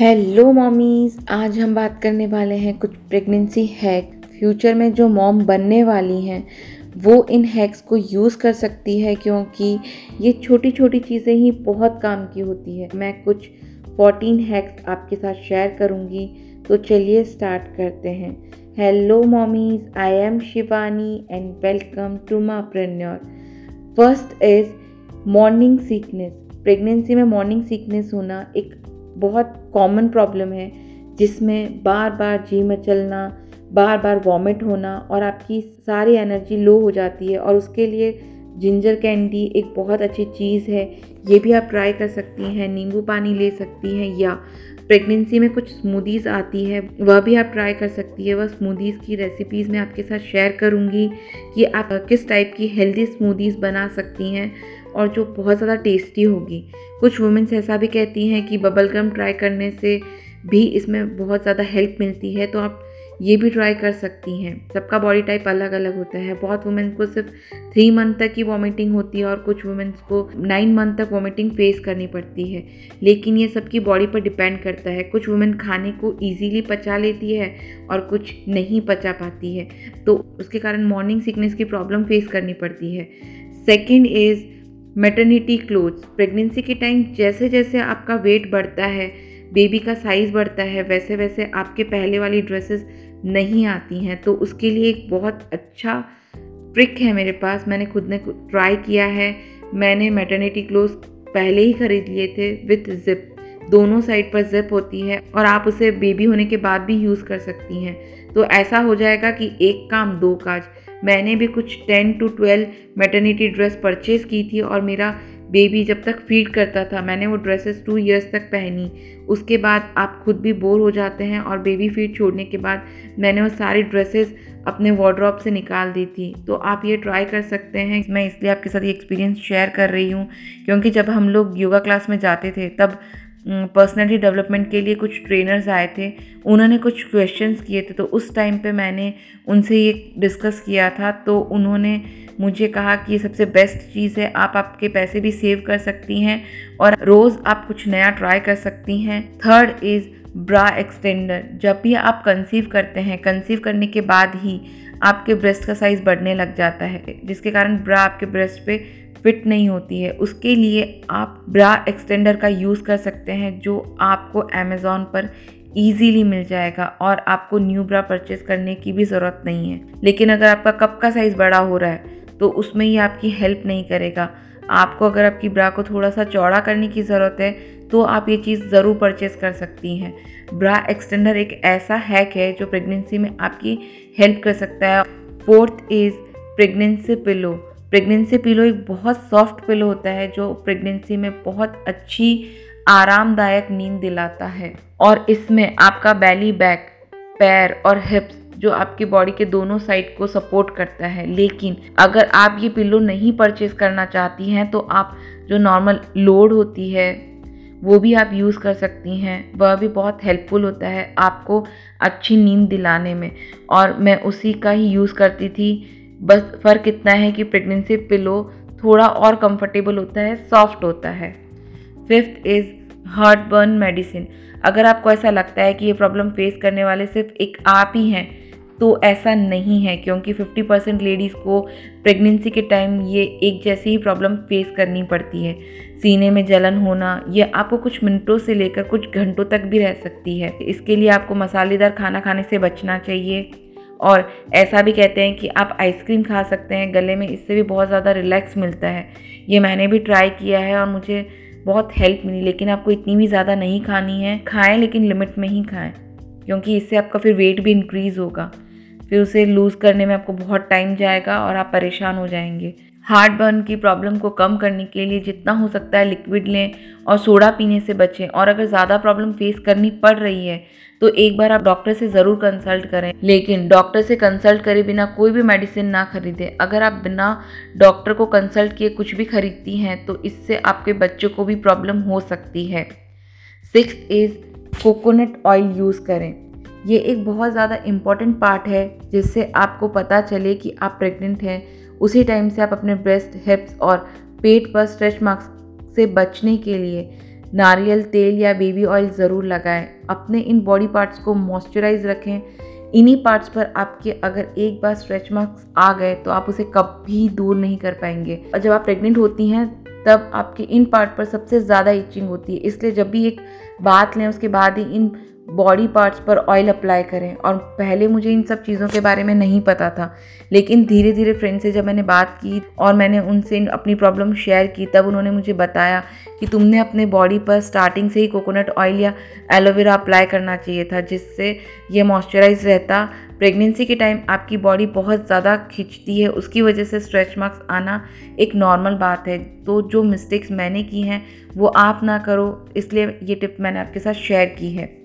Hello mommies आज हम बात करने वाले हैं कुछ प्रेगनेंसी हैक फ्यूचर में जो मॉम बनने वाली हैं, वो इन हैक्स को यूज़ कर सकती है क्योंकि ये छोटी छोटी चीज़ें ही बहुत काम की होती है। मैं कुछ 14 हैक्स आपके साथ शेयर करूँगी तो चलिए स्टार्ट करते हैं। Hello mommies I am Shivani and welcome to Mompreneur first is morning sickness pregnancy में मॉर्निंग सीकनेस होना एक बहुत कॉमन प्रॉब्लम है, जिसमें बार बार जी मचलना बार बार वॉमिट होना और आपकी सारी एनर्जी लो हो जाती है और उसके लिए जिंजर कैंडी एक बहुत अच्छी चीज़ है। ये भी आप ट्राई कर सकती हैं, नींबू पानी ले सकती हैं या प्रेगनेंसी में कुछ स्मूदीज़ आती है, वह भी आप ट्राई कर सकती है। वह स्मूदीज़ की रेसिपीज़ मैं आपके साथ शेयर करूँगी कि आप किस टाइप की हेल्दी स्मूदीज़ बना सकती हैं। और जो बहुत ज़्यादा टेस्टी होगी। कुछ वुमेंस ऐसा भी कहती हैं कि बबल गम ट्राई करने से भी इसमें बहुत ज़्यादा हेल्प मिलती है तो आप ये भी ट्राई कर सकती हैं। सबका बॉडी टाइप अलग अलग होता है। बहुत वुमेन को सिर्फ़ थ्री मंथ तक ही वॉमिटिंग होती है और कुछ वुमेन्स को नाइन मंथ तक वॉमिटिंग फेस करनी पड़ती है। लेकिन ये सबकी बॉडी पर डिपेंड करता है। कुछ वुमेन खाने को ईजीली पचा लेती है और कुछ नहीं पचा पाती है। तो उसके कारण मॉर्निंग सिकनेस की प्रॉब्लम फेस करनी पड़ती है। Second is maternity clothes pregnancy के टाइम जैसे जैसे आपका वेट बढ़ता है बेबी का साइज़ बढ़ता है वैसे वैसे आपके पहले वाली ड्रेसेस नहीं आती हैं तो उसके लिए एक बहुत अच्छा ट्रिक है मेरे पास। मैंने खुद ने ट्राई किया है। मैंने मेटर्निटी क्लोथ्स पहले ही ख़रीद लिए थे विथ ज़िप दोनों साइड पर ज़िप होती है और आप उसे बेबी होने के बाद भी यूज़ कर सकती हैं। तो ऐसा हो जाएगा कि एक काम, दो काज। मैंने भी कुछ ten to twelve maternity dress purchase की थी और मेरा बेबी जब तक फ़ीड करता था, मैंने वो ड्रेसेस टू इयर्स तक पहनी। उसके बाद आप खुद भी बोर हो जाते हैं और बेबी फ़ीड छोड़ने के बाद मैंने वो सारी ड्रेसेस अपने वार्ड्रॉप से निकाल दी थी। तो आप ये ट्राई कर सकते हैं। मैं इसलिए आपके साथ ये एक्सपीरियंस शेयर कर रही हूँ, क्योंकि जब हम लोग योगा क्लास में जाते थे, तब पर्सनैलिटी डेवलपमेंट के लिए कुछ ट्रेनर्स आए थे, उन्होंने कुछ क्वेश्चंस किए थे तो उस टाइम पे मैंने उनसे ये डिस्कस किया था तो उन्होंने मुझे कहा कि ये सबसे बेस्ट चीज़ है, आप आपके पैसे भी सेव कर सकती हैं और रोज़ आप कुछ नया ट्राई कर सकती हैं। थर्ड इज़ ब्रा एक्सटेंडर जब भी आप कंसीव करते हैं कंसीव करने के बाद ही आपके ब्रेस्ट का साइज़ बढ़ने लग जाता है, जिसके कारण ब्रा आपके ब्रेस्ट पे फिट नहीं होती है, उसके लिए आप ब्रा एक्सटेंडर का यूज़ कर सकते हैं, जो आपको अमेज़ोन पर ईजीली मिल जाएगा और आपको न्यू ब्रा परचेज करने की भी ज़रूरत नहीं है। लेकिन अगर आपका कप का साइज़ बड़ा हो रहा है तो उसमें ये आपकी हेल्प नहीं करेगा। आपको अगर आपकी ब्रा को थोड़ा सा चौड़ा करने की ज़रूरत है तो आप ये चीज़ ज़रूर परचेज़ कर सकती हैं। ब्रा एक्सटेंडर एक ऐसा हैक है, जो प्रेगनेंसी में आपकी हेल्प कर सकता है। Fourth is pregnancy pillow pregnancy pillow एक बहुत सॉफ्ट पिलो होता है, जो प्रेगनेंसी में बहुत अच्छी आरामदायक नींद दिलाता है। और इसमें आपका बैली बैक पैर और हिप्स जो आपकी बॉडी के दोनों साइड को सपोर्ट करता है। लेकिन अगर आप ये पिलो नहीं परचेज करना चाहती हैं तो आप जो नॉर्मल लोड होती है, वो भी आप यूज़ कर सकती हैं। वह भी बहुत हेल्पफुल होता है आपको अच्छी नींद दिलाने में। और मैं उसी का ही यूज़ करती थी बस फ़र्क इतना है कि प्रेगनेंसी पिलो थोड़ा और कंफर्टेबल होता है सॉफ्ट होता है। Fifth is heartburn medicine अगर आपको ऐसा लगता है कि ये प्रॉब्लम फेस करने वाले सिर्फ़ एक आप ही हैं तो ऐसा नहीं है, क्योंकि 50 परसेंट लेडीज़ को प्रेगनेंसी के टाइम ये एक जैसी ही प्रॉब्लम फेस करनी पड़ती है। सीने में जलन होना यह आपको कुछ मिनटों से लेकर कुछ घंटों तक भी रह सकती है। इसके लिए आपको मसालेदार खाना खाने से बचना चाहिए। और ऐसा भी कहते हैं कि आप आइसक्रीम खा सकते हैं, गले में इससे भी बहुत ज़्यादा रिलैक्स मिलता है। ये मैंने भी ट्राई किया है और मुझे बहुत हेल्प मिली, लेकिन आपको इतनी भी ज़्यादा नहीं खानी है। खाएँ, लेकिन लिमिट में ही खाएँ, क्योंकि इससे आपका फिर वेट भी इंक्रीज़ होगा। फिर उसे लूज़ करने में आपको बहुत टाइम जाएगा और आप परेशान हो जाएँगे। हार्ट बर्न की प्रॉब्लम को कम करने के लिए जितना हो सकता है लिक्विड लें और सोडा पीने से बचें। और अगर ज़्यादा प्रॉब्लम फेस करनी पड़ रही है तो एक बार आप डॉक्टर से ज़रूर कंसल्ट करें। लेकिन डॉक्टर से कंसल्ट करे बिना कोई भी मेडिसिन ना खरीदें। अगर आप बिना डॉक्टर को कंसल्ट किए कुछ भी खरीदती हैं तो इससे आपके बच्चों को भी प्रॉब्लम हो सकती है। Six is coconut oil use करें। ये एक बहुत ज़्यादा इंपॉर्टेंट पार्ट है, जिससे आपको पता चले कि आप प्रेग्नेंट हैं उसी टाइम से आप अपने ब्रेस्ट हिप्स और पेट पर स्ट्रेच मार्क्स से बचने के लिए नारियल, तेल या बेबी ऑयल ज़रूर लगाएँ। अपने इन बॉडी पार्ट्स को मॉइस्चराइज रखें। इन्हीं पार्ट्स पर आपके अगर एक बार स्ट्रेच मार्क्स आ गए तो आप उसे कभी दूर नहीं कर पाएँगे। और जब आप प्रेग्नेंट होती हैं, तब आपके इन पार्ट पर सबसे ज़्यादा इचिंग होती है। इसलिए जब भी एक बात लें, उसके बाद ही इन बॉडी पार्ट्स पर ऑयल अप्लाई करें। और पहले मुझे इन सब चीज़ों के बारे में नहीं पता था। लेकिन धीरे धीरे फ्रेंड से जब मैंने बात की और मैंने उनसे अपनी प्रॉब्लम शेयर की, तब उन्होंने मुझे बताया कि तुमने अपने बॉडी पर स्टार्टिंग से ही कोकोनट ऑयल या एलोवेरा अप्लाई करना चाहिए था, जिससे ये मॉइस्चराइज रहता। प्रेगनेंसी के टाइम आपकी बॉडी बहुत ज़्यादा खिंचती है, उसकी वजह से स्ट्रेच मार्क्स आना एक नॉर्मल बात है। तो जो मिस्टेक्स मैंने की हैं, वो आप ना करो, इसलिए ये टिप मैंने आपके साथ शेयर की है।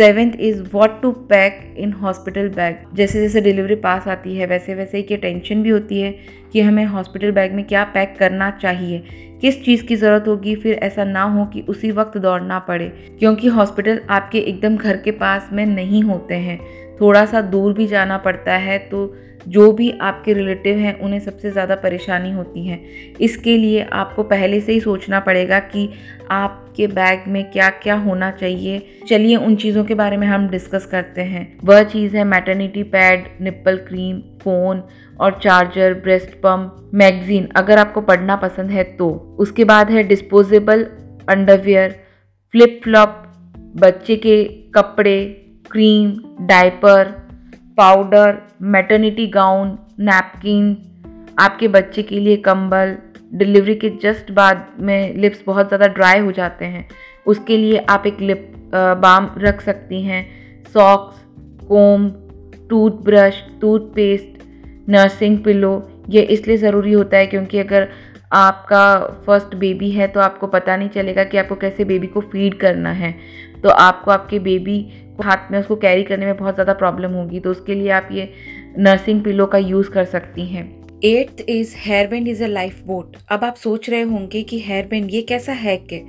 Seventh is what to pack in hospital bag. जैसे जैसे डिलीवरी पास आती है, वैसे वैसे ही टेंशन भी होती है कि हमें हॉस्पिटल बैग में क्या पैक करना चाहिए, किस चीज़ की ज़रूरत होगी, फिर ऐसा ना हो कि उसी वक्त दौड़ना पड़े, क्योंकि हॉस्पिटल आपके एकदम घर के पास में नहीं होते हैं। थोड़ा सा दूर भी जाना पड़ता है तो जो भी आपके रिलेटिव हैं, उन्हें सबसे ज़्यादा परेशानी होती है। इसके लिए आपको पहले से ही सोचना पड़ेगा कि आपके बैग में क्या क्या होना चाहिए। चलिए उन चीज़ों के बारे में हम डिस्कस करते हैं। वह चीज़ है maternity pad nipple cream phone और चार्जर ब्रेस्ट पम्प मैगजीन अगर आपको पढ़ना पसंद है तो। उसके बाद है डिस्पोजेबल अंडरवियर फ्लिप फ्लॉप बच्चे के कपड़े cream diaper powder maternity gown napkin आपके बच्चे के लिए कंबल डिलीवरी के जस्ट बाद में लिप्स बहुत ज़्यादा ड्राई हो जाते हैं। उसके लिए आप एक लिप बाम रख सकती हैं। Socks comb toothbrush toothpaste nursing pillow ये इसलिए ज़रूरी होता है क्योंकि अगर आपका फ़र्स्ट बेबी है तो आपको पता नहीं चलेगा कि आपको कैसे बेबी को फ़ीड करना है। तो आपको आपके बेबी को हाथ में उसको कैरी करने में बहुत ज़्यादा प्रॉब्लम होगी तो उसके लिए आप ये नर्सिंग पिलो का यूज़ कर सकती हैं। Eighth is hair band is a lifeboat अब आप सोच रहे होंगे कि हेयर बैंड ये कैसा हैक है?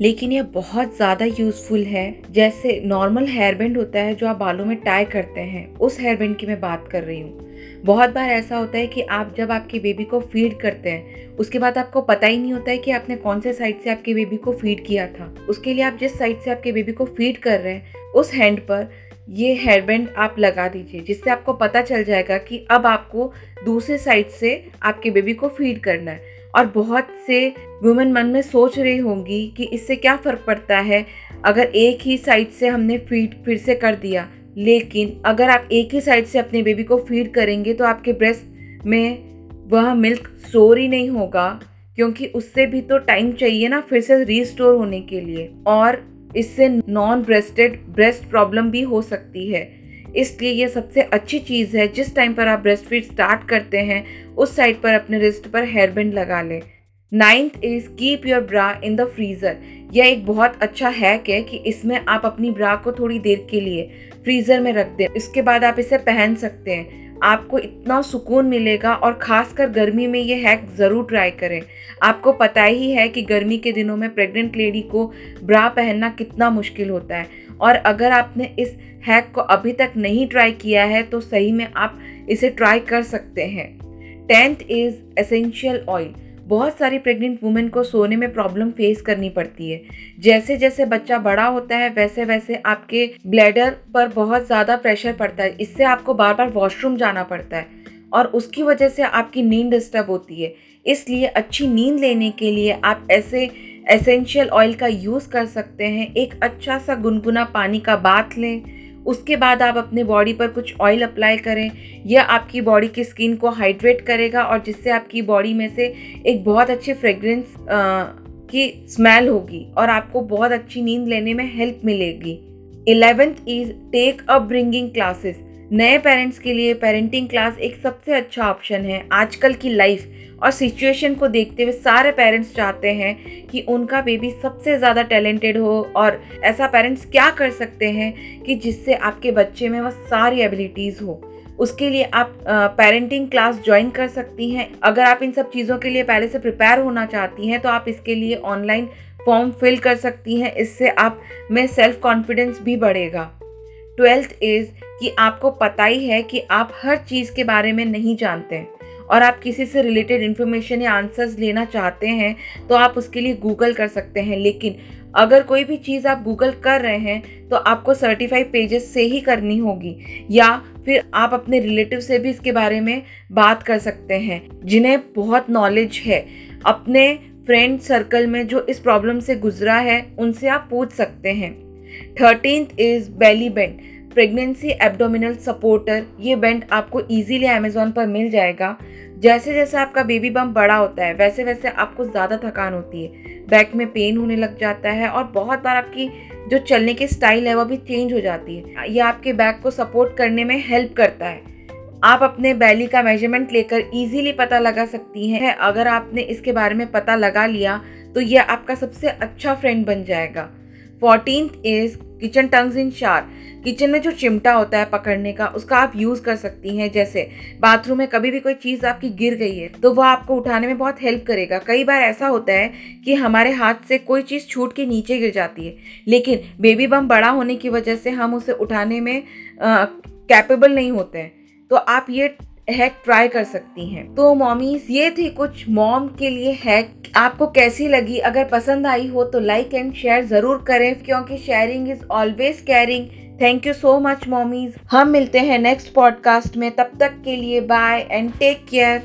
लेकिन ये बहुत ज़्यादा यूज़फुल है। जैसे नॉर्मल हेयर बैंड होता है जो आप बालों में टाई करते हैं। उस हेयर बैंड की मैं बात कर रही हूँ। बहुत बार ऐसा होता है कि आप जब आपके बेबी को फ़ीड करते हैं, उसके बाद आपको पता ही नहीं होता है कि आपने कौन से साइड से आपके बेबी को फ़ीड किया था। उसके लिए आप जिस साइड से आपके बेबी को फ़ीड कर रहे हैं, उस हैंड पर ये हेयरबैंड आप लगा दीजिए, जिससे आपको पता चल जाएगा कि अब आपको दूसरे साइड से आपके बेबी को फ़ीड करना है। और बहुत से वुमेन मन में सोच रही होंगी कि इससे क्या फ़र्क पड़ता है? अगर एक ही साइड से हमने फ़ीड फिर से कर दिया, लेकिन अगर आप एक ही साइड से अपने बेबी को फ़ीड करेंगे तो आपके ब्रेस्ट में वह मिल्क स्टोर ही नहीं होगा, क्योंकि उससे भी तो टाइम चाहिए ना फिर से रीस्टोर होने के लिए। और इससे नॉन ब्रेस्टेड ब्रेस्ट प्रॉब्लम भी हो सकती है। इसलिए ये सबसे अच्छी चीज़ है, जिस टाइम पर आप ब्रेस्ट फ़ीड स्टार्ट करते हैं, उस साइड पर अपने रिस्ट पर हेयर बैंड लगा लें। Ninth is keep your bra in the freezer यह एक बहुत अच्छा हैक है कि इसमें आप अपनी ब्रा को थोड़ी देर के लिए फ्रीज़र में रख दें। इसके बाद आप इसे पहन सकते हैं। आपको इतना सुकून मिलेगा और ख़ासकर गर्मी में ये हैक ज़रूर ट्राई करें। आपको पता ही है कि गर्मी के दिनों में प्रेग्नेंट लेडी को ब्रा पहनना कितना मुश्किल होता है। और अगर आपने इस हैक को अभी तक नहीं ट्राई किया है तो सही में आप इसे ट्राई कर सकते हैं। टेंथ इज़ एसेंशियल ऑयल बहुत सारी प्रेग्नेंट वुमेन को सोने में प्रॉब्लम फेस करनी पड़ती है। जैसे जैसे बच्चा बड़ा होता है वैसे वैसे आपके ब्लैडर पर बहुत ज़्यादा प्रेशर पड़ता है। इससे आपको बार बार वॉशरूम जाना पड़ता है और उसकी वजह से आपकी नींद डिस्टर्ब होती है। इसलिए अच्छी नींद लेने के लिए आप ऐसे एसेंशियल ऑयल का यूज़ कर सकते हैं। एक अच्छा सा गुनगुना पानी का बाथ लें। उसके बाद आप अपने बॉडी पर कुछ ऑयल अप्लाई करें। यह आपकी बॉडी की स्किन को हाइड्रेट करेगा और जिससे आपकी बॉडी में से एक बहुत अच्छी फ्रेग्रेंस की स्मेल होगी और आपको बहुत अच्छी नींद लेने में हेल्प मिलेगी। Eleventh is take up bringing classes नए पेरेंट्स के लिए पेरेंटिंग क्लास एक सबसे अच्छा ऑप्शन है आजकल की लाइफ और सिचुएशन को देखते हुए सारे पेरेंट्स चाहते हैं कि उनका बेबी सबसे ज़्यादा टैलेंटेड हो और ऐसा पेरेंट्स क्या कर सकते हैं कि जिससे आपके बच्चे में वह सारी एबिलिटीज़ हो। उसके लिए आप पेरेंटिंग क्लास ज्वाइन कर सकती हैं। अगर आप इन सब चीज़ों के लिए पहले से प्रिपेयर होना चाहती हैं तो आप इसके लिए ऑनलाइन फॉर्म फिल कर सकती हैं। इससे आप में सेल्फ कॉन्फिडेंस भी बढ़ेगा। ट्वेल्थ इज़ कि आपको पता ही है कि आप हर चीज़ के बारे में नहीं जानते और आप किसी से रिलेटेड इन्फॉर्मेशन या आंसर्स लेना चाहते हैं तो आप उसके लिए गूगल कर सकते हैं। लेकिन अगर कोई भी चीज़ आप गूगल कर रहे हैं तो आपको सर्टिफाइड पेजेस से ही करनी होगी, या फिर आप अपने रिलेटिव से भी इसके बारे में बात कर सकते हैं, जिन्हें बहुत नॉलेज है। अपने फ्रेंड सर्कल में जो इस प्रॉब्लम से गुजरा है, उनसे आप पूछ सकते हैं। Thirteenth is belly band pregnancy abdominal supporter ये बेंड आपको इजीली अमेजोन पर मिल जाएगा। जैसे जैसे आपका बेबी बम बड़ा होता है, वैसे वैसे आपको ज़्यादा थकान होती है। बैक में पेन होने लग जाता है और बहुत बार आपकी जो चलने की स्टाइल है वो भी चेंज हो जाती है। ये आपके बैक को सपोर्ट करने में हेल्प करता है। आप अपने बैली का मेज़रमेंट लेकर इजीली पता लगा सकती हैं। अगर आपने इसके बारे में पता लगा लिया तो यह आपका सबसे अच्छा फ्रेंड बन जाएगा। फोर्टीन इज़ किचन टंग्स इन शार किचन में जो चिमटा होता है पकड़ने का, उसका आप यूज़ कर सकती हैं। जैसे बाथरूम में कभी भी कोई चीज़ आपकी गिर गई है तो वह आपको उठाने में बहुत हेल्प करेगा। कई बार ऐसा होता है कि हमारे हाथ से कोई चीज़ छूट के नीचे गिर जाती है, लेकिन बेबी बम बड़ा होने की वजह से हम उसे उठाने में कैपेबल नहीं होते हैं। तो आप ये हैक ट्राई कर सकती हैं। तो मॉमीज ये थी कुछ मॉम के लिए हैक आपको कैसी लगी? अगर पसंद आई हो तो लाइक एंड शेयर ज़रूर करें, क्योंकि sharing is always caring thank you so much mommies हम मिलते हैं नेक्स्ट पॉडकास्ट में। तब तक के लिए बाय एंड टेक केयर